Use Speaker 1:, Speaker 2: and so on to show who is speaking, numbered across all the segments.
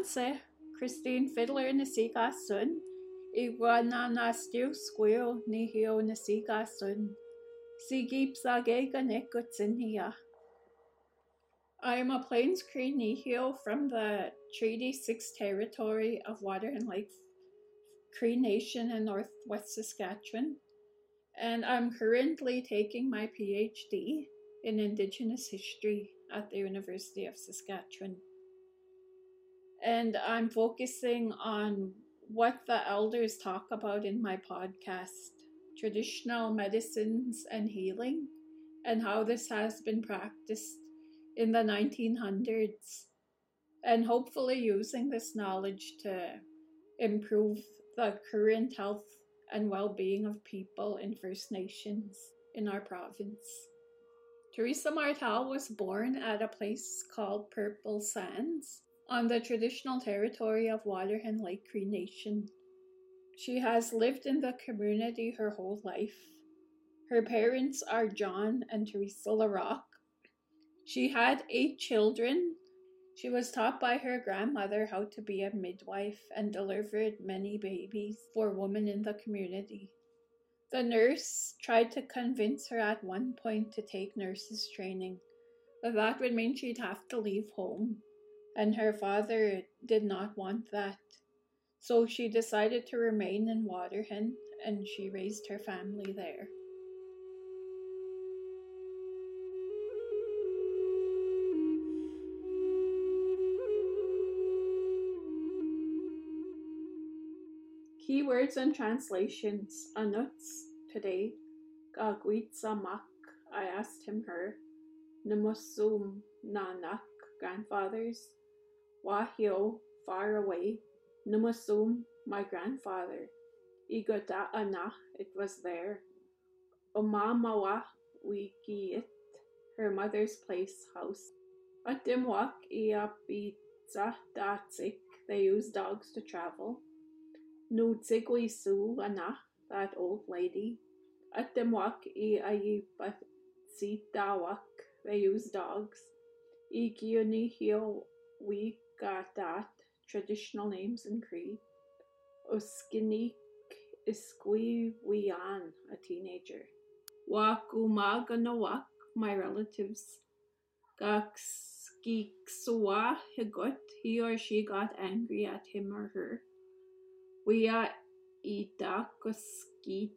Speaker 1: Anse, Christine Fiddler na siga sun, Iguana na stiu squeal ni na siga sun, si gips agega. I am a Plains Cree Nihil from the Treaty 6 territory of Waterhen Lake Cree Nation in northwest Saskatchewan, and I'm currently taking my PhD in Indigenous History at the University of Saskatchewan. And I'm focusing on what the elders talk about in my podcast traditional medicines and healing, and how this has been practiced in the 1900s, and hopefully using this knowledge to improve the current health and well being of people in First Nations in our province. Theresa Martell was born at a place called Purple Sands on the traditional territory of Waterhen Lake Cree Nation. She has lived in the community her whole life. Her parents are John and Teresa LaRock. She had eight children. She was taught by her grandmother how to be a midwife and delivered many babies for women in the community. The nurse tried to convince her at one point to take nurses training, but that would mean she'd have to leave home, and her father did not want that. So she decided to remain in Waterhen and she raised her family there. Keywords and translations. Anuts today. Gagwitsamak. I asked him her. Namusum nanak. Grandfathers. Wahio. Far away. Namusum. My grandfather. Igoda anach. It was there. Omamawa. Wikiit. Her mother's place house. Atimwak iapitza datsik. They use dogs to travel. Nutsigwi Su Anach, that old lady. Atemwak i ayipasitawak, they use dogs. Igiunihio Wigatat, traditional names in Cree. Oskinik Iskwiwian, a teenager. Wakumaganawak, my relatives. Gakskiksuwa Higut, he or she got angry at him or her. Wia Idakoskit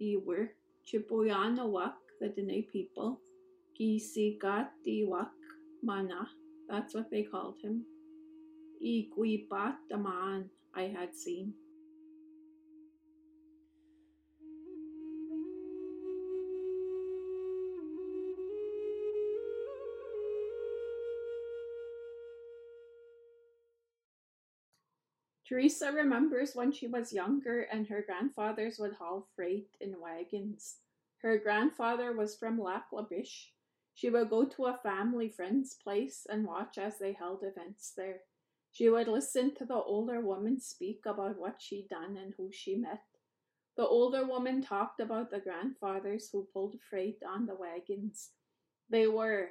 Speaker 1: Iwer, Chipoyanawak, the Dene people, Gisigatiwak Mana, that's what they called him. Igwibat the man I had seen. Theresa remembers when she was younger and her grandfathers would haul freight in wagons. Her grandfather was from Lac La. She would go to a family friend's place and watch as they held events there. She would listen to the older woman speak about what she'd done and who she met. The older woman talked about the grandfathers who pulled freight on the wagons. They were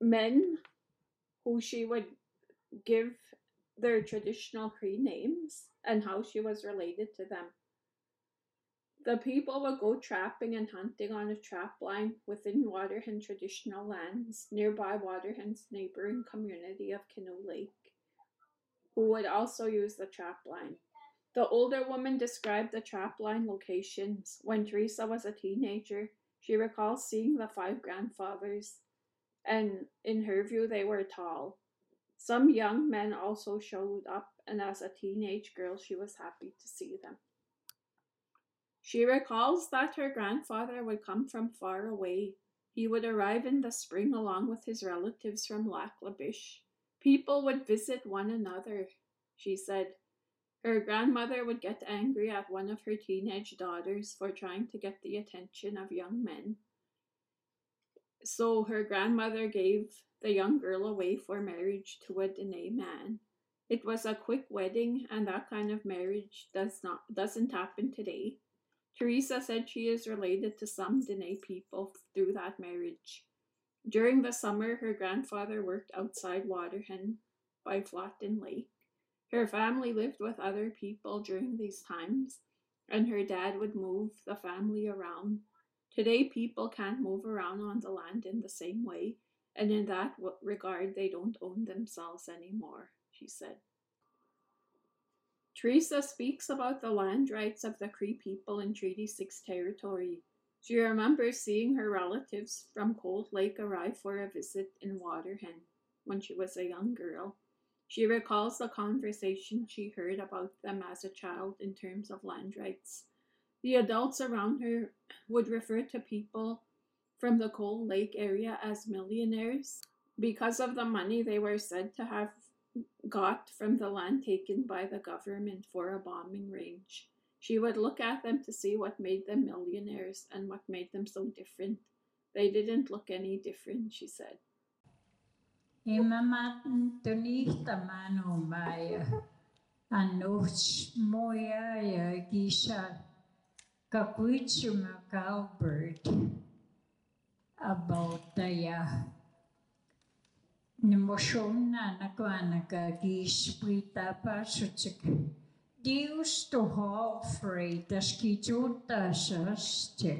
Speaker 1: men who she would give their traditional Cree names and how she was related to them. The people would go trapping and hunting on a trap line within Waterhen traditional lands nearby Waterhen's neighboring community of Canoe Lake, who would also use the trap line. The older woman described the trap line locations. When Theresa was a teenager, she recalls seeing the five grandfathers, and in her view, they were tall. Some young men also showed up, and as a teenage girl, she was happy to see them. She recalls that her grandfather would come from far away. He would arrive in the spring along with his relatives from Lac La Biche. People would visit one another, she said. Her grandmother would get angry at one of her teenage daughters for trying to get the attention of young men. So her grandmother gave the young girl away for marriage to a Dene man. It was a quick wedding, and that kind of marriage does not doesn't happen today. Theresa said she is related to some Dene people through that marriage. During the summer, her grandfather worked outside Waterhen. by Flotten Lake. Her family lived with other people during these times, and her dad would move the family around. Today, people can't move around on the land in the same way, and in that regard, they don't own themselves anymore, she said. Theresa speaks about the land rights of the Cree people in Treaty 6 territory. She remembers seeing her relatives from Cold Lake arrive for a visit in Waterhen when she was a young girl. She recalls the conversation she heard about them as a child in terms of land rights. The adults around her would refer to people from the Cold Lake area as millionaires because of the money they were said to have got from the land taken by the government for a bombing range. She would look at them to see what made them millionaires and what made them so different. They didn't look any different, she said.
Speaker 2: E mamaten tunita manu maya anuch moya ya gisha kakuichuma Albert about ya ni moshona na kwana Deus to hoffri dysgu dwdas ysdi.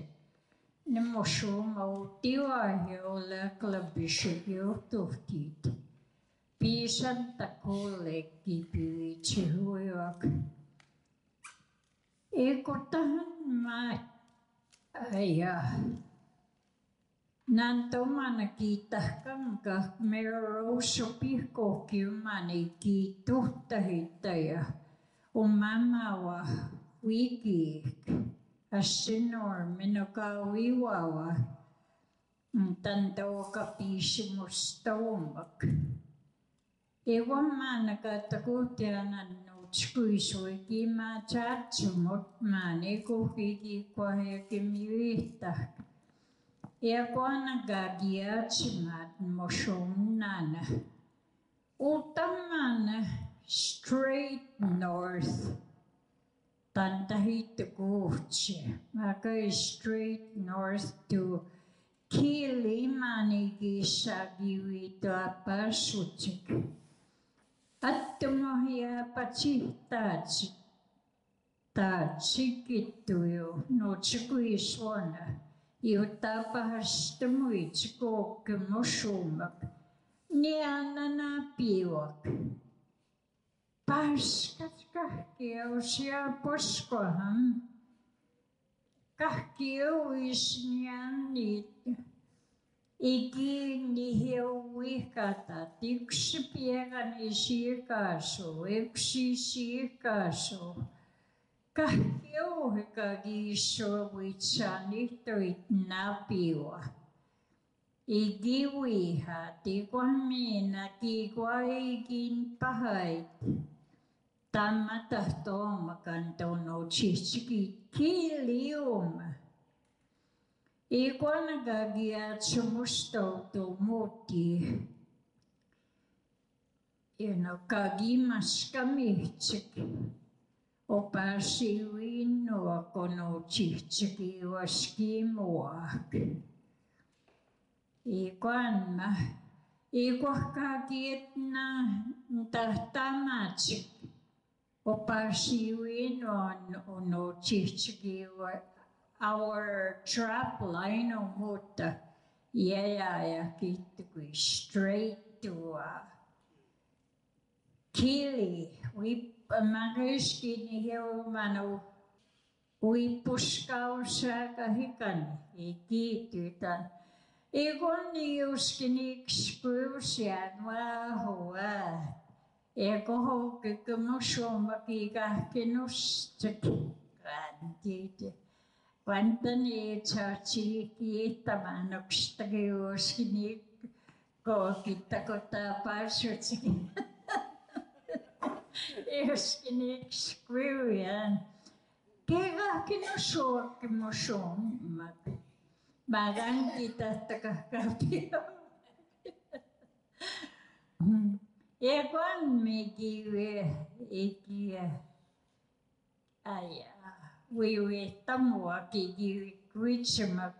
Speaker 2: Nym o siw mawdi e o ahiol y glybysig i'w dwrdid. Bys yn dagoleg i bwy ti Nanto mana kiitahkan ka mero sopi kokiu mani kiituhtahittaja umama wa wikik asinor minagawiwa wa tanto kapisumustomak. Ewa manakatakutianan nutskuisuiki machatsumut manikuhiki kwahekimiuihtak. Ja kuanagadiatsimat mosunnana. mana kwa nagagia chimat moshom nana. Utamana straight north. Straight north to Kilimani Gishagiwi to Apasuchik. At tumohia pachitachi. Ta chikituyo no chikuishwana. Yutapa hastamui chiko kemoshumak. Nianana piwak. pääskät kahkeus ja poskohan. Kahkeuis niannit. Ikinni heuihkata, yksi pieni siikasu, yksi siikasu. Kahkeuhka kiisu, vitsa, nyt napiua. Ikiwiha tikuahmina kiwaikinpahait. Tamatahtoma kantonochichki kiliuma. Iguanagagiachumustoto muti. Eno kagimaskamichik. Opasiwinoa konochichki waskimuak. Ikuanma, ikuahkakietna tahtamach, no, on onochichgiwa our trap line on muta, yeyaya kitkui straight to a Kili, we manuskini heumanu, we puskausa kahikan, ikitytan. Igoniuskiniksi hoa. Ego hokekemusommakiikahkinustet krantiite. Vantani tsatsi kiittämänokstakiuskinik kookittakottaa paisutsikin. Iuskiniksi kuyään. Kiikahkinusuokkimusommakiikahkinustet. barang kita takakapio. E kwan me kiwe e kia ai wewe tamwa ki kiwe kuichima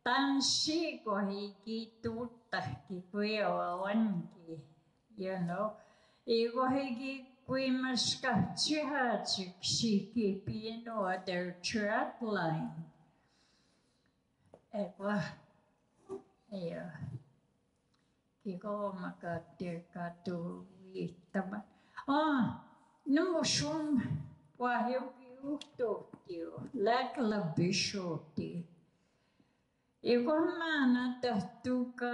Speaker 2: tan, shi ko he ki tuta ki kwe awan ki you know e ko he ki kwe maska chiha chik shi ki pino other trap line ei vaan, ei ole kikomakaatti, joka tuu viittamaan. Ah, no sun vahjokin uhtuutti jo, läkla bishuutti. Ikohan mä annan tahtuuka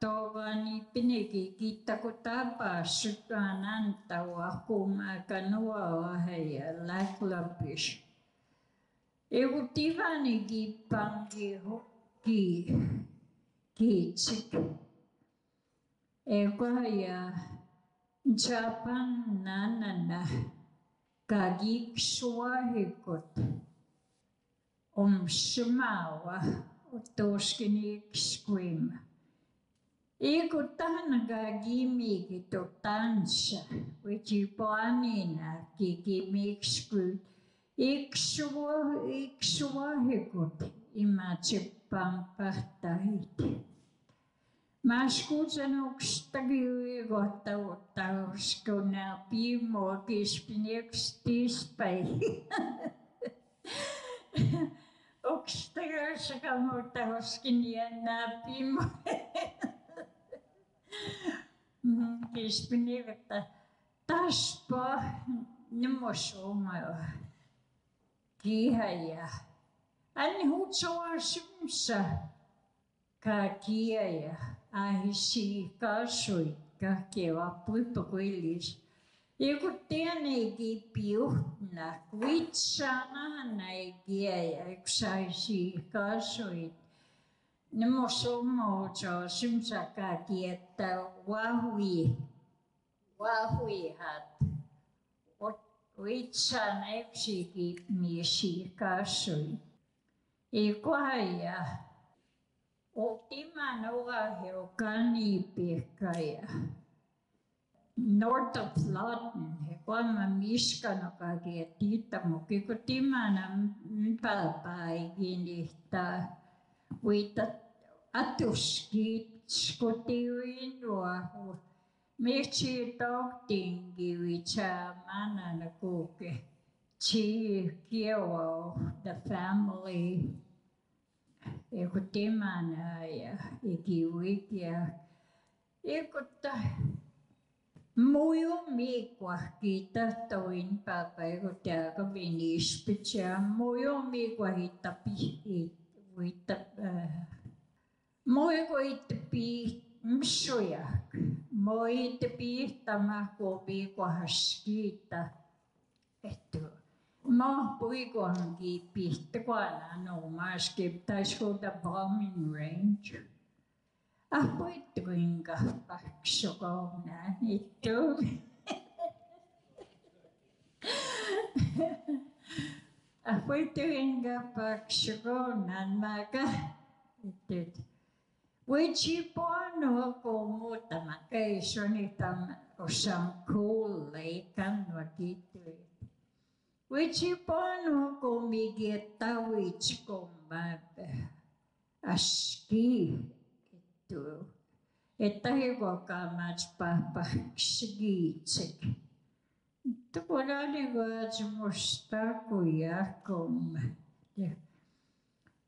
Speaker 2: tovani pinikin kiitta, kun tapassukaan antaa, kun mä kanuaa heidän läkla bishuutti. Joku tivanikin pankki hukkaan ki, kichik ewaya japan nanana kagikxuajikot omxmawa otoxkinikxkuima Iko e tahna gagimi kitotansha, wichipoanina kikimikxkut, e e ikxuahikut imatsipampahtaiti. Maskutan ukstagiyigota utahuskuna pimo kispinyekstispai. Ukstagiyasakamotahuskiniana pimo. Mm-hmm, kispinyekstispai. Taspa, ne no må så meget. De her, ja. Αν είναι ούτσο άσυμψα, κακία για αρισίκα σου η κακία που είπε ο Κουίλης. Εγώ τι ανέγει η ποιούχνα, κουίτσα να ανέγει η αρισίκα σου η. Ναι, μόσο μόσο άσυμψα κακία τα βάχουι, Ikohaya. Ultimanuga Hirokani Pirkaya. North of Lawton, Hekwama Mishka no Kagiatita Mukikutima na Mpapai Ginita Wita Atuski Skutiwinwa Michi Doktingi Wicha Mana Nakuke Chi Kiewa, the family ja kun temana ja ikiuikia. Ja kun Mujo mi kuahkita toin papa ego teaga vinispitsea. Mujo mi kuahita pihi. Vuita, mujo kuahita pihi msujak. Mujo kuahita pihi tamaa kuopi kuahaskiita. Että ang gipit ko na no mas ko the bombing range. Ako ito yung kapakso ko na ito. Ako ito yung kapakso ko na maka. Ito. Wichi po ano ko mo tamakay so ni tam usang cool kan eh. Wichipano kumigita wichikumab. Ashki itu. Itahi ko kamach papaksigitsik. Ito ko na ni gaj musta kuyakum.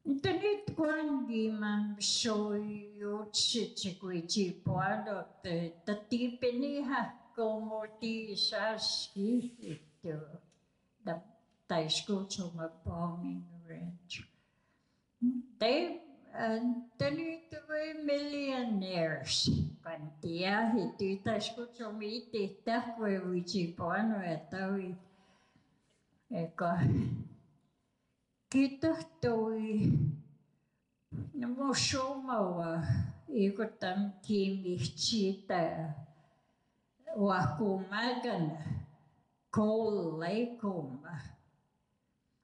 Speaker 2: Ito nit ko hindi man soyu chichik wichipano. Tatipiniha kumutisa skihito. the Thai schools were bombing the rich. They tönnyttävät millionaires. Kan tiedä, että tässä kutsumme itse kuin viisi panoja tai eikä kiitos toi no musumawa iko tam kiimitsi tää wakumagan kollegorna.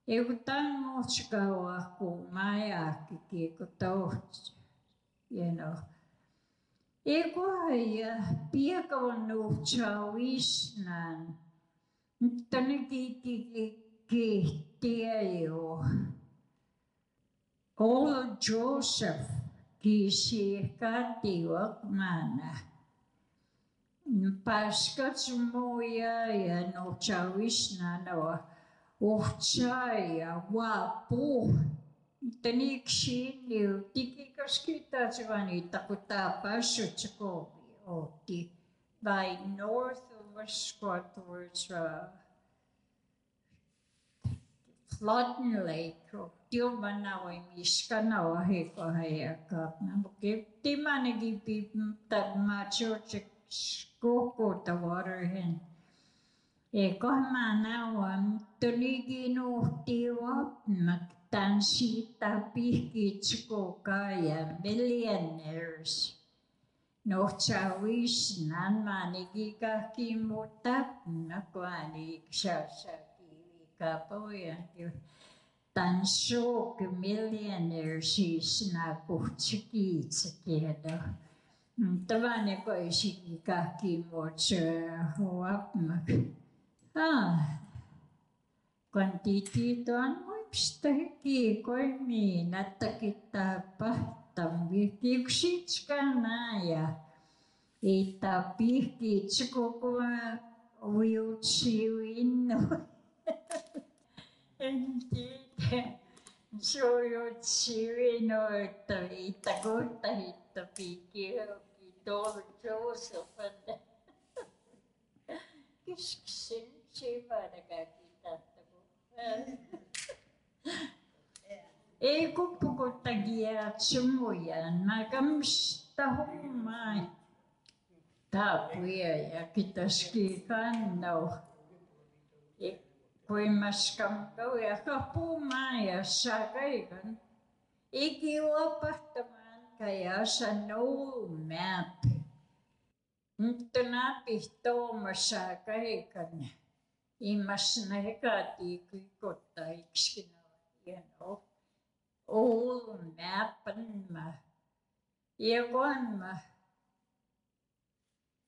Speaker 2: Eutan moskaua kumajakikin, kun tohti. You know. Eiköhän piekavon nuhtsaa isnään. Mutta ne kiihtiä jo. Old Joseph kisi katiwak mana. Paskat semuanya ya чавишнано орчая вапу таникшинниу тикикашкитасивани такутапашу чакови оти by north of Ashwa towards uh, Flotten Lake of Tilmanawa Mishkanawa Heko Hayakap Namukip Timanagi Pipim Tadmacho Chikskoko the water hen. Kohmana on tulikin uhtiwa, maktan siitä pihkitsukuka ja millionaires. Nohtsavis nan maniki kahki mutta nakwani ksasa kivika pojan. Tan suuk millionaires siis na puhtsuki itse tiedä. Mm, Tavane koisikin kahki mutta huapmak. Ah, kuantiti toan moi pistaki koi mi natakita pa tambiki kushichikanaya. Ita pihki chikukuma uyuchi winno. Indeed. そういう地位のと言ったこと言ったピキューキドル上手で。キシキシ Chipa nakakita Eko puko tagia tsumuya nakamsta humai. tapuja ja kitaski kannau. Kui maskampau ja kapumaan ja sakaikan. Iki uopahtamaan kaja sanoo mäpi. Mutta napihtooma sakaikan. Mutta immasnegatiikuttaiksi, you know, ulmäpänmä. Ja kolma,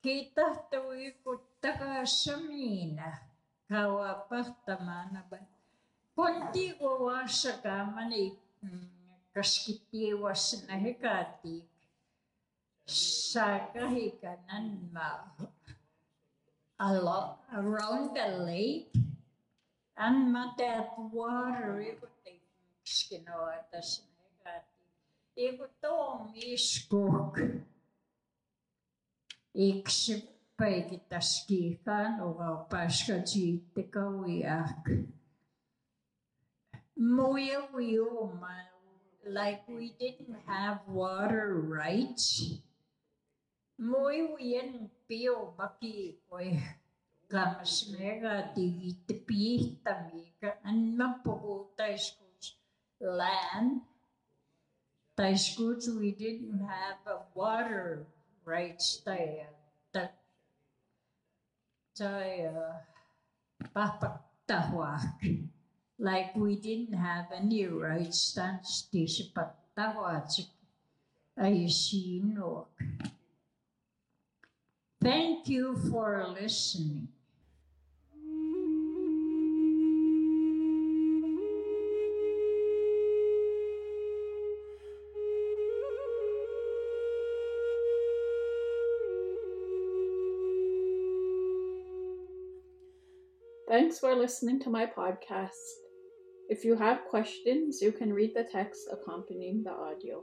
Speaker 2: kitahtuikuttakaa samina kauapahtamana. Kunti kuvasakamani kaskitiivasna hekatik. Saakahikanan maa. Ma lot around the lake and ma that water iko skinawa tas na hekati iko to miskok iksip päikitaskiikaan ova paskajiitte kauiak. Muya wiuma, like we didn't have water rights. Muy wien pio baki koi kamas mega digit pihta mika and mapogo taiskus land. We didn't have a water rights there. That eh, Jaya Papatahwak. Like we didn't have any right stance Tishpatahwachik. Ayashinok. Thank you for listening.
Speaker 1: Thanks for listening to my podcast. If you have questions, you can read the text accompanying the audio.